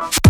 Bye.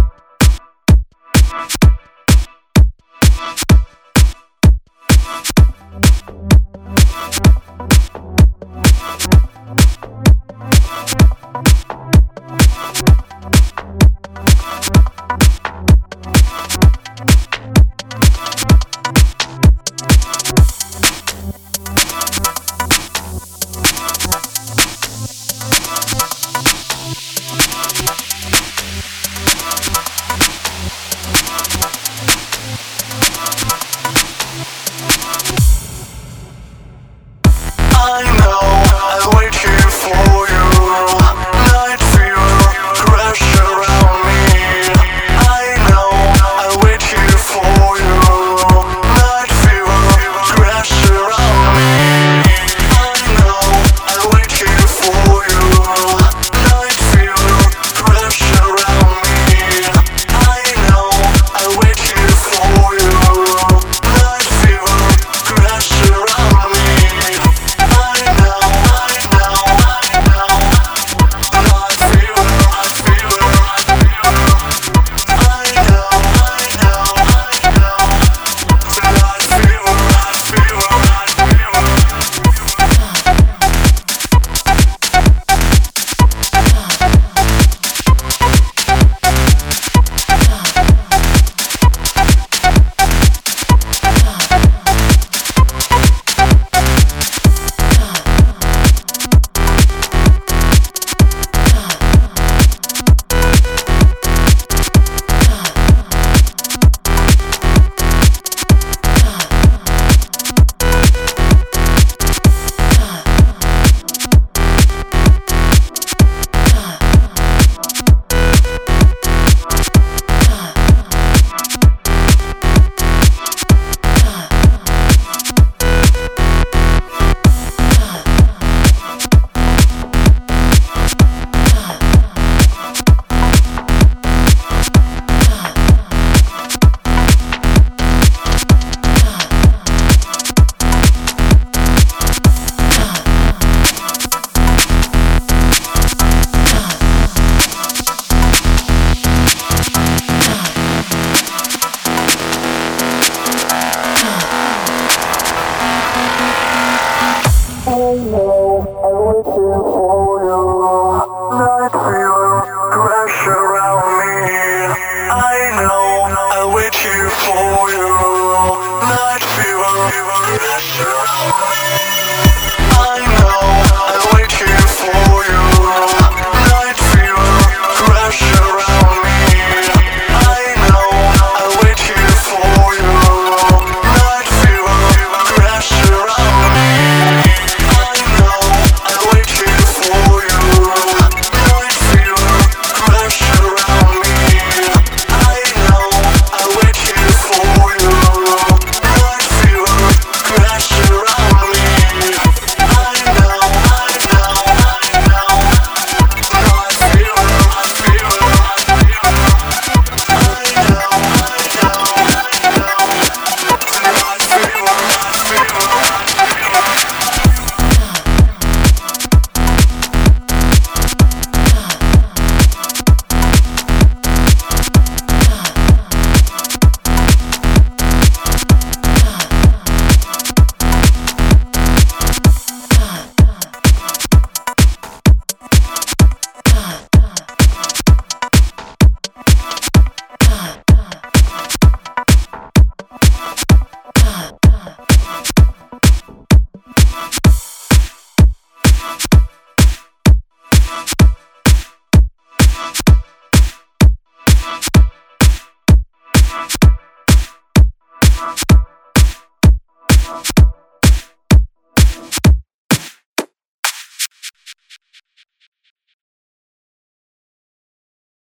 know I want you for your love.